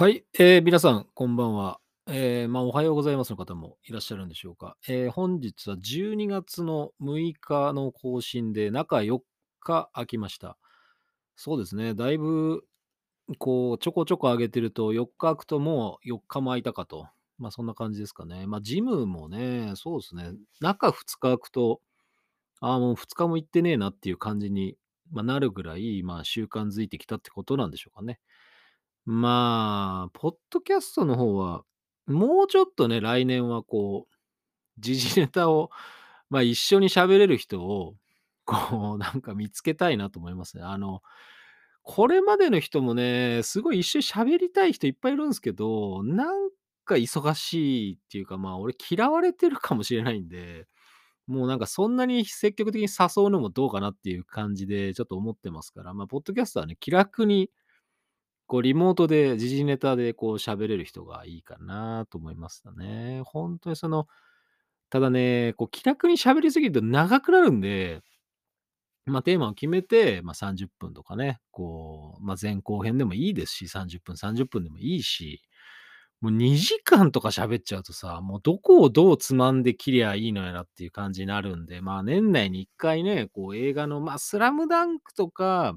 はい、えー、皆さん、こんばんは。えー、まあ、おはようございますの方もいらっしゃるんでしょうか。えー、本日は12月の6日の更新で、中4日空きました。そうですね、だいぶ、こう、ちょこちょこ上げてると、4日空くともう4日も空いたかと。まあ、そんな感じですかね。まあ、ジムもね、そうですね、中2日空くと、ああ、もう2日も行ってねえなっていう感じに、まあ、なるぐらい、まあ、習慣づいてきたってことなんでしょうかね。まあ、ポッドキャストの方は、もうちょっとね、来年はこう、時事ネタを、まあ、一緒に喋れる人を、こう、なんか見つけたいなと思いますね。あの、これまでの人もね、すごい一緒に喋りたい人いっぱいいるんですけど、なんか忙しいっていうか、まあ、俺嫌われてるかもしれないんで、もうなんかそんなに積極的に誘うのもどうかなっていう感じでちょっと思ってますから、まあ、ポッドキャストはね、気楽にこうリモートで時事ネタでこう喋れる人がいいかなと思いましたね。本当にその、ただね、こう気楽に喋りすぎると長くなるんで、ま、テーマを決めて、ま、30分とかね、こう、ま、前後編でもいいですし、30分、30分でもいいし、もう2時間とか喋っちゃうとさ、もうどこをどうつまんで切りゃいいのやらっていう感じになるんで、まあ年内に1回ね、こう映画の、ま、スラムダンクとか、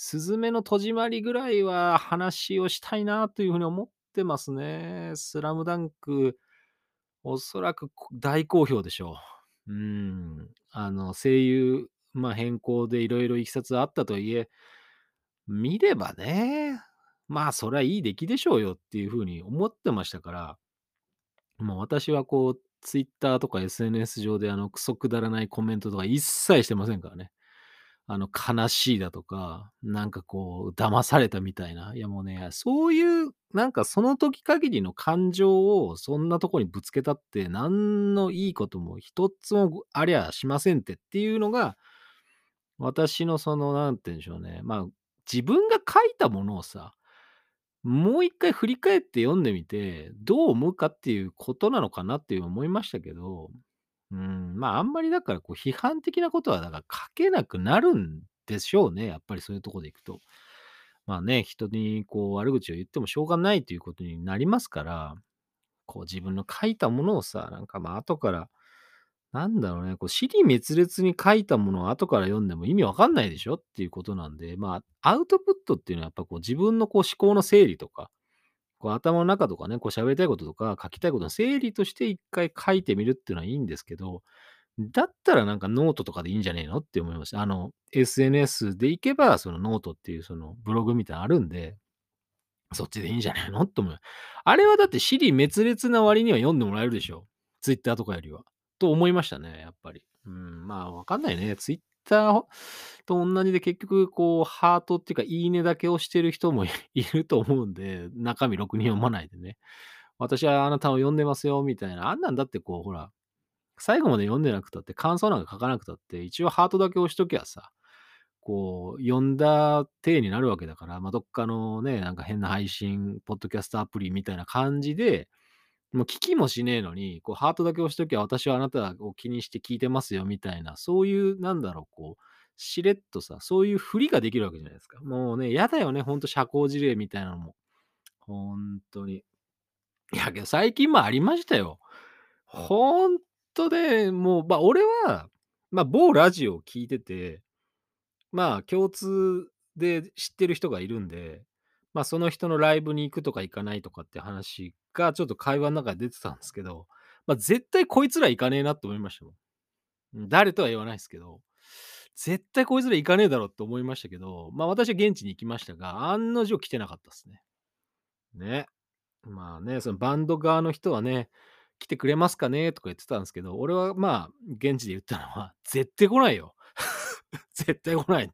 すずめの戸締まりぐらいは話をしたいなというふうに思ってますね。スラムダンク、おそらく大好評でしょう。うん。あの、声優、まあ、変更でいろいろいきさつあったとはいえ、見ればね、まあ、それはいい出来でしょうよっていうふうに思ってましたから、もう私はこう、ツイッターとか SNS 上であの、クソくだらないコメントとか一切してませんからね。あの、悲しいだとか、なんかこう、騙されたみたいな。いやもうね、そういう、なんかその時限りの感情をそんなとこにぶつけたって、何のいいことも一つもありゃしませんってっていうのが、私のその、なんて言うんでしょうね。まあ、自分が書いたものをさ、もう一回振り返って読んでみて、どう思うかっていうことなのかなっていう思いましたけど、うん、まあ、あんまりだからこう批判的なことはだから書けなくなるんでしょうね。やっぱりそういうとこでいくと。まあね、人にこう悪口を言ってもしょうがないということになりますから、こう自分の書いたものをさ、なんかまあ後から、なんだろうね、こう、尻滅裂に書いたものを後から読んでも意味わかんないでしょっていうことなんで、まあ、アウトプットっていうのはやっぱこう自分のこう思考の整理とか、こう頭の中とかね、こう喋りたいこととか書きたいことの整理として一回書いてみるっていうのはいいんですけど、だったらなんかノートとかでいいんじゃねえのって思いました。あの、SNS で行けば、そのノートっていうそのブログみたいなのあるんで、そっちでいいんじゃないのって思う。あれはだって支離滅裂な割には読んでもらえるでしょ。Twitter とかよりは。と思いましたね、やっぱり。うん、まあわかんないね。ツイッターと同じで結局こうハートっていうかいいねだけをしてる人も いると思うんで、中身ろくに読まないでね。私はあなたを読んでますよ、みたいな。あんなんだってこう、ほら、最後まで読んでなくたって、感想なんか書かなくたって、一応ハートだけ押しときゃさ、こう、読んだ体になるわけだから、まあ、どっかのね、なんか変な配信、ポッドキャストアプリみたいな感じで、もう聞きもしねえのに、こう、ハートだけ押しときゃ私はあなたを気にして聞いてますよ、みたいな、そういう、なんだろう、こう、しれっとさ、そういうふりができるわけじゃないですか。もうね、やだよね、ほんと社交辞令みたいなのも。ほんとに。いや、けど最近もありましたよ。ほんとで、もう、まあ、俺は、まあ、某ラジオを聞いてて、まあ、共通で知ってる人がいるんで、まあ、その人のライブに行くとか行かないとかって話がちょっと会話の中で出てたんですけど、まあ、絶対こいつら行かねえなって思いましたもん。誰とは言わないですけど、絶対こいつら行かねえだろって思いましたけど、まあ、私は現地に行きましたが、案の定来てなかったっすね。ね。まあね、そのバンド側の人はね、来てくれますかねとか言ってたんですけど、俺はまあ、現地で言ったのは、絶対来ないよ。絶対来ない。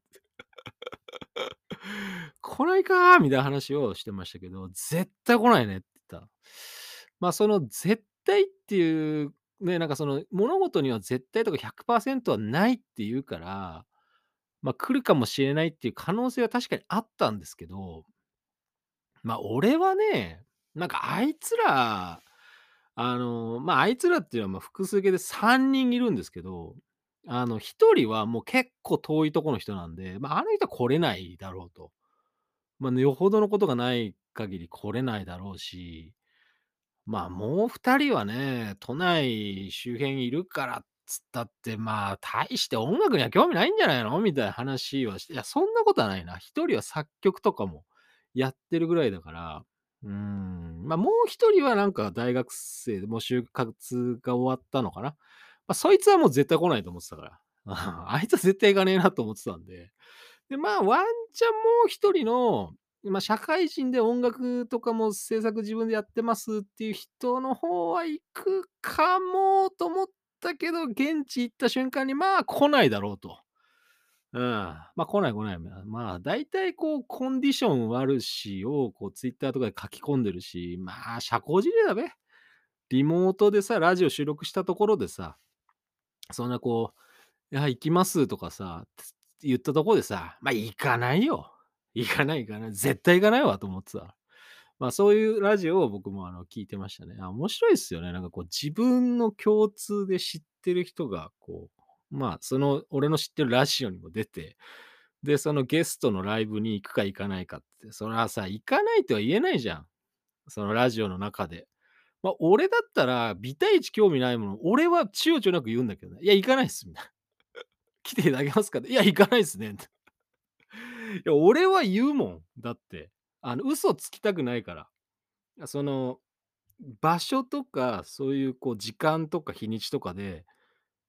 来ないかーみたいな話をしてましたけど、絶対来ないねってた。まあ、その絶対っていう、ね、なんかその物事には絶対とか100%はないって言うから、まあ、来るかもしれないっていう可能性は確かにあったんですけど、まあ、俺はね、なんかあいつら、あの、まあ、あいつらっていうのはまあ複数形で3人いるんですけど、あの、1人はもう結構遠いとこの人なんで、まあ、あの人は来れないだろうと。まあ、よほどのことがない限り来れないだろうし、まあ、もう2人はね、都内周辺いるからっつったって、まあ、大して音楽には興味ないんじゃないの？みたいな話はして、いや、そんなことはないな。1人は作曲とかもやってるぐらいだから、うん、まあ、もう1人はなんか大学生でもう就活が終わったのかな？ま、そいつはもう絶対来ないと思ってたから。あいつは絶対行かねえなと思ってたんで。で、まあ、ワンチャンもう1人のま、社会人で音楽とかも制作自分でやってますっていう人の方は行くかもと思ったけど、現地行った瞬間に、まあ、来ないだろうと。うん。ま、来ない来ない、まあ、大体こうコンディション悪しをこうツイッターとかで書き込んでるし、まあ、社交辞令だべ。リモートでさ、ラジオ収録したところでさ、そんなこう、いや、行きますとかさ、言ったところでさ、まあ、行かないよ。行かない行かない。絶対行かないわと思ってた。まあ、そういうラジオを僕もあの聞いてましたね。あ、面白いっすよね。なんかこう自分の共通で知ってる人がこう、まあ、その俺の知ってるラジオにも出て、で、そのゲストのライブに行くか行かないかって、それはさ、行かないとは言えないじゃん。そのラジオの中で。まあ、俺だったら、ビ対1興味ないもの、俺は躊躇なく言うんだけどね。いや、行かないっすみたいな。来ていただけますかって、いや、行かないっすね。や、俺は言うもん。だって。あの、嘘つきたくないから。その、場所とか、そういうこう時間とか日にちとかで、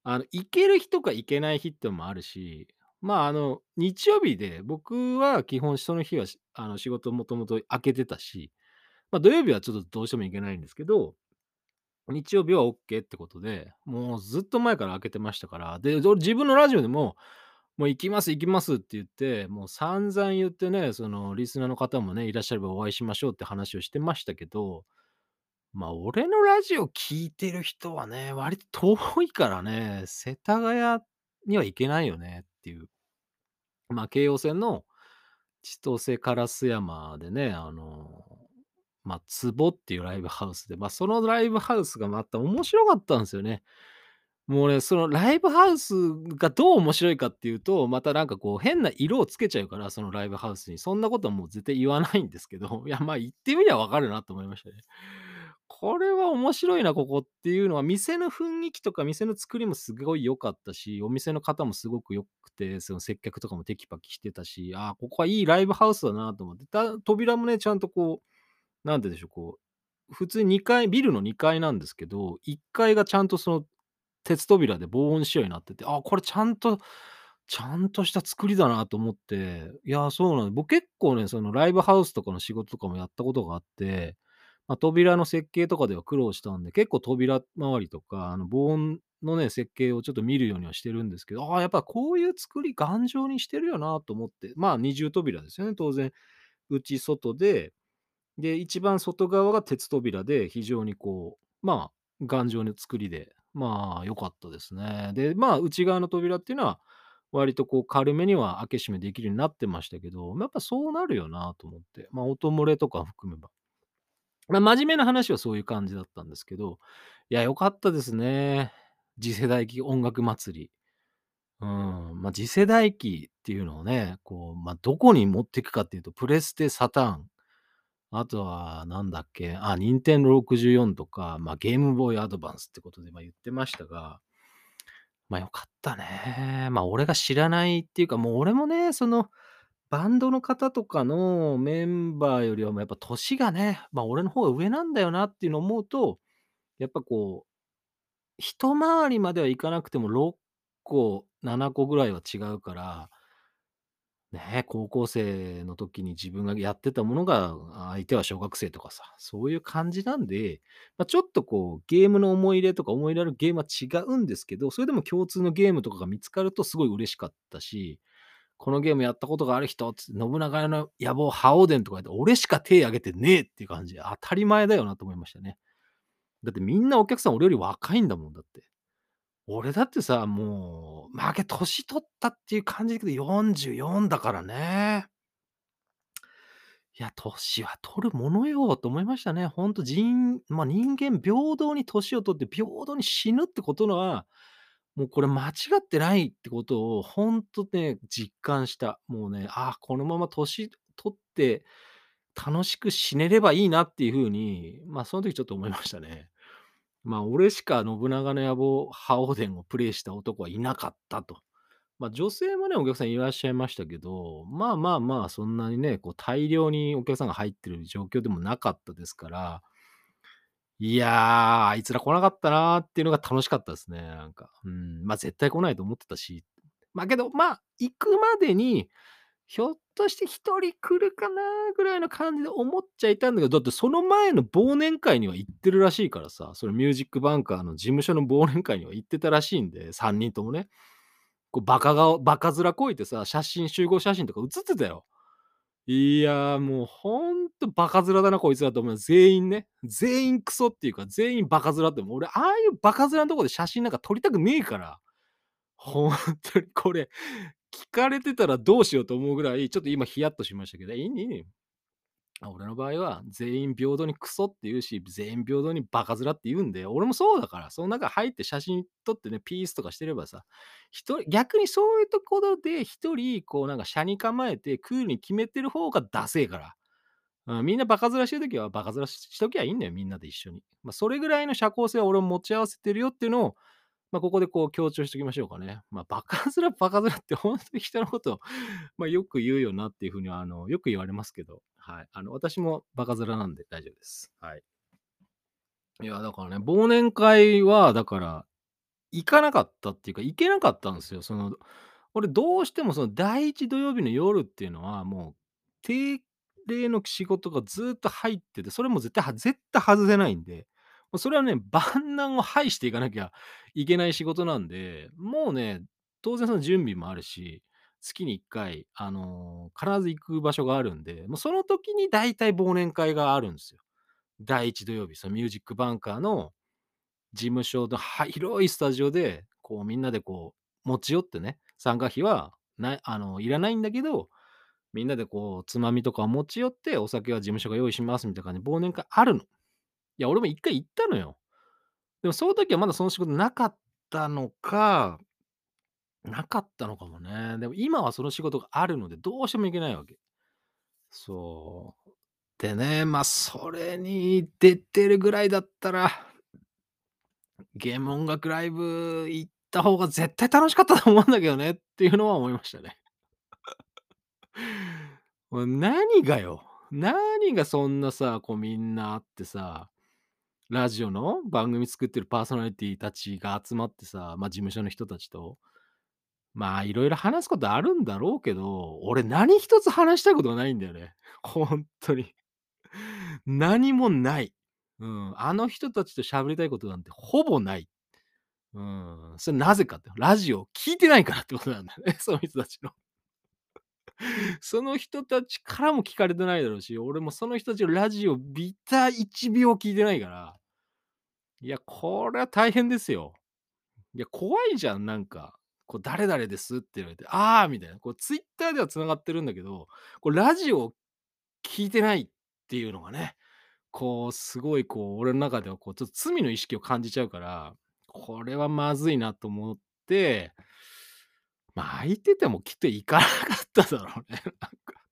あの、行ける日とか行けない日ってのもあるし、まあ、あの、日曜日で僕は基本その日は、あの、仕事もともと空けてたし、まあ、土曜日はちょっとどうしても行けないんですけど、日曜日はオッケーってことで、もうずっと前から空けてましたから、で、自分のラジオでも、もう行きます行きますって言って、もう散々言ってね、そのリスナーの方もね、いらっしゃればお会いしましょうって話をしてましたけど、まあ、俺のラジオ聞いてる人はね、割と遠いからね、世田谷には行けないよねっていう。まあ、京王線の千歳烏山でね、あの、まあ、壺っていうライブハウスで、まあ、そのライブハウスがまた面白かったんですよね。もうね、そのライブハウスがどう面白いかっていうと、またなんかこう変な色をつけちゃうから、そのライブハウスに。そんなことはもう絶対言わないんですけど、いや、ま、行ってみりゃ分かるなと思いましたね。これは面白いな、ここっていうのは、店の雰囲気とか店の作りもすごい良かったし、お店の方もすごく良くて、その接客とかもテキパキしてたし、ああ、ここはいいライブハウスだなと思って。た扉もね、ちゃんとこう、なんてでしょう、こう、普通に2階ビルの2階なんですけど、1階がちゃんとその鉄扉で防音仕様になってて、あ、これちゃんとちゃんとした作りだなと思って、いや、そうなん僕結構ね、そのライブハウスとかの仕事とかもやったことがあって、ま、扉の設計とかでは苦労したんで、結構扉周りとか、あの、防音のね、設計をちょっと見るようにはしてるんですけど、ああ、やっぱこういう作り頑丈にしてるよなと思って、まあ、二重扉ですよね、当然。内外で、で、一番外側が鉄扉で、非常にこう、まあ、頑丈な作りで、まあ、良かったですね。で、まあ、内側の扉っていうのは、割とこう軽めには開け閉めできるようになってましたけど、やっぱそうなるよなと思って。まあ、音漏れとか含めば。まあ、真面目な話はそういう感じだったんですけど、いや、良かったですね。次世代機音楽祭り。うん、まあ、次世代機っていうのをね、こう、まあ、どこに持っていくかっていうと、プレステ、サターン、あとはなんだっけ、あ、ニンテンド64とか、ま、ゲームボーイアドバンスってことで、ま、言ってましたが、ま、良かったね。まあ、俺が知らないっていうか、もう俺もね、その、バンドの方とかのメンバーよりはもうやっぱ年がね、まあ、俺の方が上なんだよなっていうのを思うと、やっぱこう、一回りまではいかなくても6個、7個ぐらいは違うから、ね、高校生の時に自分がやってたものが、相手は小学生とかさ、そういう感じなんで、ま、ちょっとこう、ゲームの思い入れとか思い入れあるゲームは違うんですけど、それでも共通のゲームとかが見つかるとすごい嬉しかったし、このゲームやったことがある人、信長の野望覇王伝とか言って、俺しか手挙げてねえっていう感じ、当たり前だよなと思いましたね。だってみんなお客さん俺より若いんだもん、だって。俺だってさ、もう、まけ年取ったっていう感じで44だからね。いや、年は取るものよと思いましたね。ほんと、じんま、人間平等に年を取って平等に死ぬってことのは、もうこれ間違ってないってことをほんとね、実感した。もうね、ああ、このまま年取って楽しく死ねればいいなっていう風に、まあ、その時ちょっと思いましたね。まあ、俺しか信長の野望、覇王伝をプレイした男はいなかったと。まあ、女性もね、お客さんいらっしゃいましたけど、まあまあまあ、そんなにね、こう大量にお客さんが入ってる状況でもなかったですからいやー、あいつら来なかったなーっていうのが楽しかったですね、なんか。うん、ま、絶対来ないと思ってたし。まあ、けど、まあ、行くまでに、ひょっとして1人来るかなぐらいの感じで思っちゃいたんだけど、だってその前の忘年会には行ってるらしいからさ、そのミュージックバンカーの事務所の忘年会には行ってたらしいんで、3人ともね。こうバカ顔バカ面こいてさ、写真集合写真とか写ってたよ。いや、もうほんとバカ面だなこいつらと思う。全員ね。全員クソっていうか、全員バカ面って、俺、ああいうバカ面のとこで写真なんか撮りたくねえから。ほんとにこれ、聞かれてたらどうしようと思うぐらい、ちょっと今ヒヤッとしましたけど、いいね。俺の場合は全員平等にクソって言うし、全員平等にバカ面って言うんで、俺もそうだから、その中入って写真撮ってね、ピースとかしてればさ、逆にそういうところで一人こうなんか斜に構えてクールに決めてる方がダセえから。うん、みんなバカ面してる時はバカ面しときゃいいんだよ、みんなで一緒に。ま、それぐらいの社交性は俺も持ち合わせてるよっていうのを、まあ、ここでこう強調しときましょうかね。まあ、バカ面バカ面ってほんとに人のこと、まあ、よく言うよなっていう風にはあの、よく言われますけど、はい。あの、私もバカ面なんで大丈夫です。はい。いや、だからね、忘年会はだから、行かなかったっていうか、行けなかったんですよ。その、俺どうしてもその第1土曜日の夜っていうのは、もう定例の仕事がずっと入ってて、それも絶対絶対外せないんで、それはね、万難を排していかなきゃいけない仕事なんで、もうね、当然その準備もあるし、月に1回、あの、必ず行く場所があるんで、もうその時に大体忘年会があるんですよ。第1土曜日、そのミュージックバンカーの事務所のは広いスタジオで、こうみんなでこう持ち寄ってね、参加費は、ないあの、いらないんだけど、みんなでこうつまみとかを持ち寄って、お酒は事務所が用意しますみたいな感じで忘年会あるの。いや、俺も1回行ったのよ。でもその時はまだその仕事なかったのかなかったのかもね。でも今はその仕事があるので、どうしても行けないわけ。そう。でね、まあ、それに出てるぐらいだったらゲーム音楽ライブ行った方が絶対楽しかったと思うんだけどねっていうのは思いましたね。もう何がよ、何がそんなさ、こうみんなあってさ、ラジオの番組作ってるパーソナリティたちが集まってさ、ま、事務所の人たちと、まあ、色々話すことあるんだろうけど、俺何一つ話したいことがないんだよね。ほんとに。何もない。うん、あの人たちと喋りたいことなんてほぼない。うん、それなぜかって、ラジオ聞いてないからってことなんだよね、その人たちの。その人たちからも聞かれてないだろうし、俺もその人たちのラジオビター1秒聞いてないから。いや、これは大変ですよ。いや、怖いじゃん、なんか。こう「誰々です」って言われて、「ああ」みたいな。こうツイッターでは繋がってるんだけど、こうラジオ聞いてないっていうのがね、こうすごいこう、俺の中ではこうちょっと罪の意識を感じちゃうから、これはまずいなと思って、まあ、空いててもきっと行かなかっただろうね、なんか。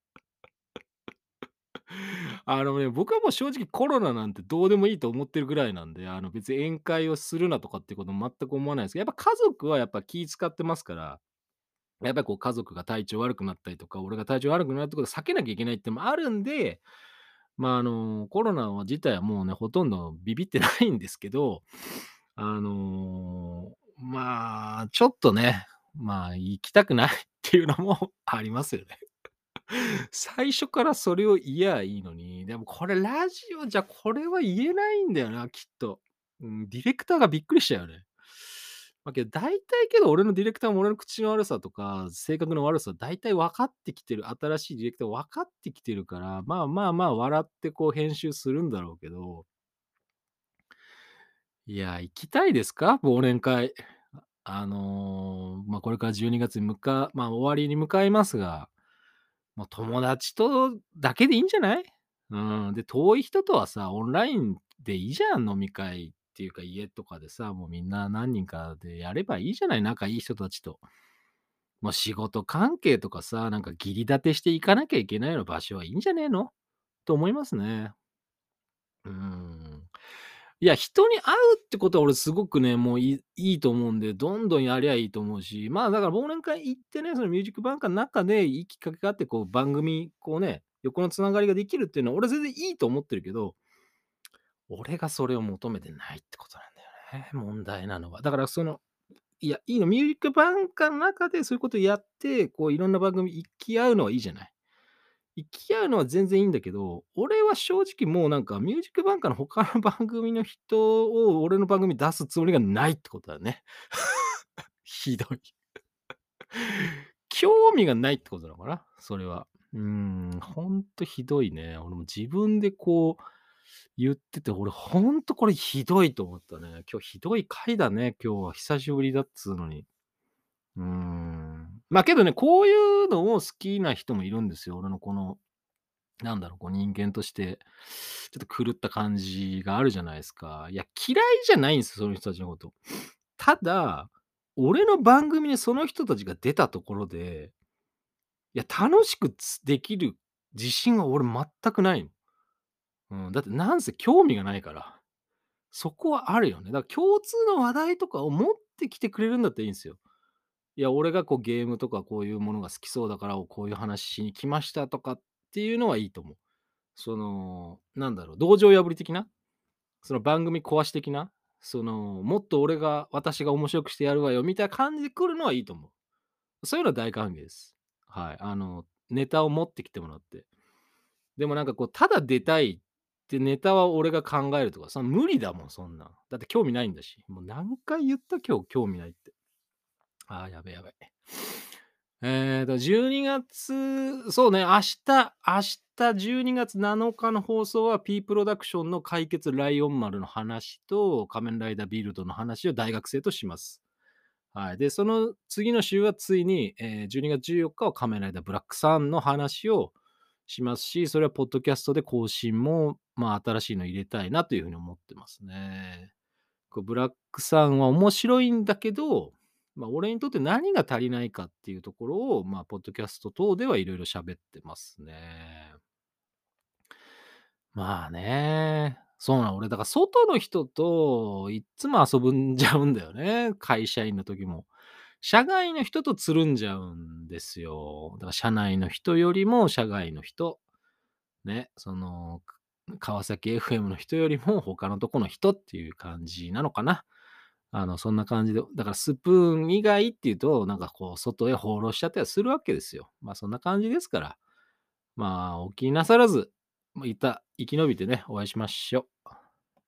あのね、僕はもう正直コロナなんてどうでもいいと思ってるぐらいなんで、あの別に宴会をするなとかっていうことも全く思わないんすけど、やっぱ家族はやっぱ気使ってますから、やっぱりこう家族が体調悪くなったりとか、俺が体調悪くなるってことは避けなきゃいけないってのもあるんで、ま、ああの、コロナ自体はもうね、ほとんどビビってないんですけど、あの、まあ、ちょっとね、まあ、行きたくないっていうのも ありますよね。最初からそれを言やいいのに、でもこれラジオじゃこれは言えないんだよな、きっと。うん、ディレクターがびっくりしたよね。ま、けど大体けど俺のディレクターも俺の口の悪さとか、性格の悪さ大体分かってきてる、新しいディレクター分かってきてるから、まあまあまあ、笑ってこう編集するんだろうけどいや、行きたいですか？忘年会。あの、ま、これから12月にむかまあ、終わりに向かいますが、もう友達とだけでいいんじゃない？うん、で、遠い人とはさ、オンラインでいいじゃん、飲み会っていうか、家とかでさ、もうみんな何人かでやればいいじゃない、仲いい人たちと。ま、仕事関係とかさ、なんか義理立てして行かなきゃいけないような場所はいいんじゃねえの？と思いますね。うーん。いや、人に会うってことは俺すごくね、もういいいいと思うんで、どんどんやりゃいいと思うし、まあ、だから忘年会行ってね、そのミュージックバンカーの中でいいきっかけがあって、こう番組、こうね、横のつながりができるっていうのは俺全然いいと思ってるけど、俺がそれを求めてないってことなんだよね、問題なのは。だからその、いや、いいの、ミュージックバンカーの中でそういうことやって、こういろんな番組行き合うのはいいじゃない。行き合うのは全然いいんだけど、俺は正直もうなんかミュージックバンカーの他の番組の人を俺の番組出すつもりがないってことだね。ひどい。興味がないってことなのかな、それは。うーん、ほんとひどいね。俺も自分でこう言ってて、俺ほんとこれひどいと思ったね。今日ひどい回だね、今日は久しぶりだっつうのに。うーん。まあ、けどね、こういうのを好きな人もいるんですよ。俺のこの、なんだろう、こう人間として、ちょっと狂った感じがあるじゃないですか。いや、嫌いじゃないんですよ、その人たちのこと。ただ、俺の番組にその人たちが出たところで、いや、楽しくできる自信は俺全くないの。うん、だってなんせ興味がないから。そこはあるよね。だから共通の話題とかを持ってきてくれるんだったらいいんですよ。いや、俺がこうゲームとかこういうものが好きそうだから、こういう話しに来ましたとかっていうのはいいと思う。その、なんだろう、道場破り的な、その番組壊し的な、その、もっと俺が私が面白くしてやるわよみたいな感じで来るのはいいと思う。そういうのは大歓迎です。はい。あの、ネタを持ってきてもらって。でもなんかこう、ただ出たいってネタは俺が考えるとか、その無理だもん、そんな。だって興味ないんだし。もう何回言った今日興味ないって。ああ、やべやべ。えーと、12月、そうね、明日、明日12月7日の放送は P プロダクションの解決ライオン丸の話と仮面ライダービルドの話を大学生とします。はい。で、その次の週はついに、えー12月14日は仮面ライダーブラックサンの話をしますし、それはポッドキャストで更新も、まあ、新しいの入れたいなというふうに思ってますね。ブラックサンは面白いんだけど、まあ、俺にとって何が足りないかっていうところを、まあ、ポッドキャスト等ではいろいろ喋ってますね。まあね。そうなの、俺、だから外の人といっつも遊ぶんじゃうんだよね。会社員の時も。社外の人とつるんじゃうんですよ。だから社内の人よりも社外の人。ね、その、川崎 FM の人よりも他のとこの人っていう感じなのかな。あの、そんな感じで、だからスプーン以外っていうと、なんかこう、外へ放浪しちゃったりするわけですよ。まあそんな感じですから。まあ、お気になさらず、まあいた、生き延びてね、お会いしましょう。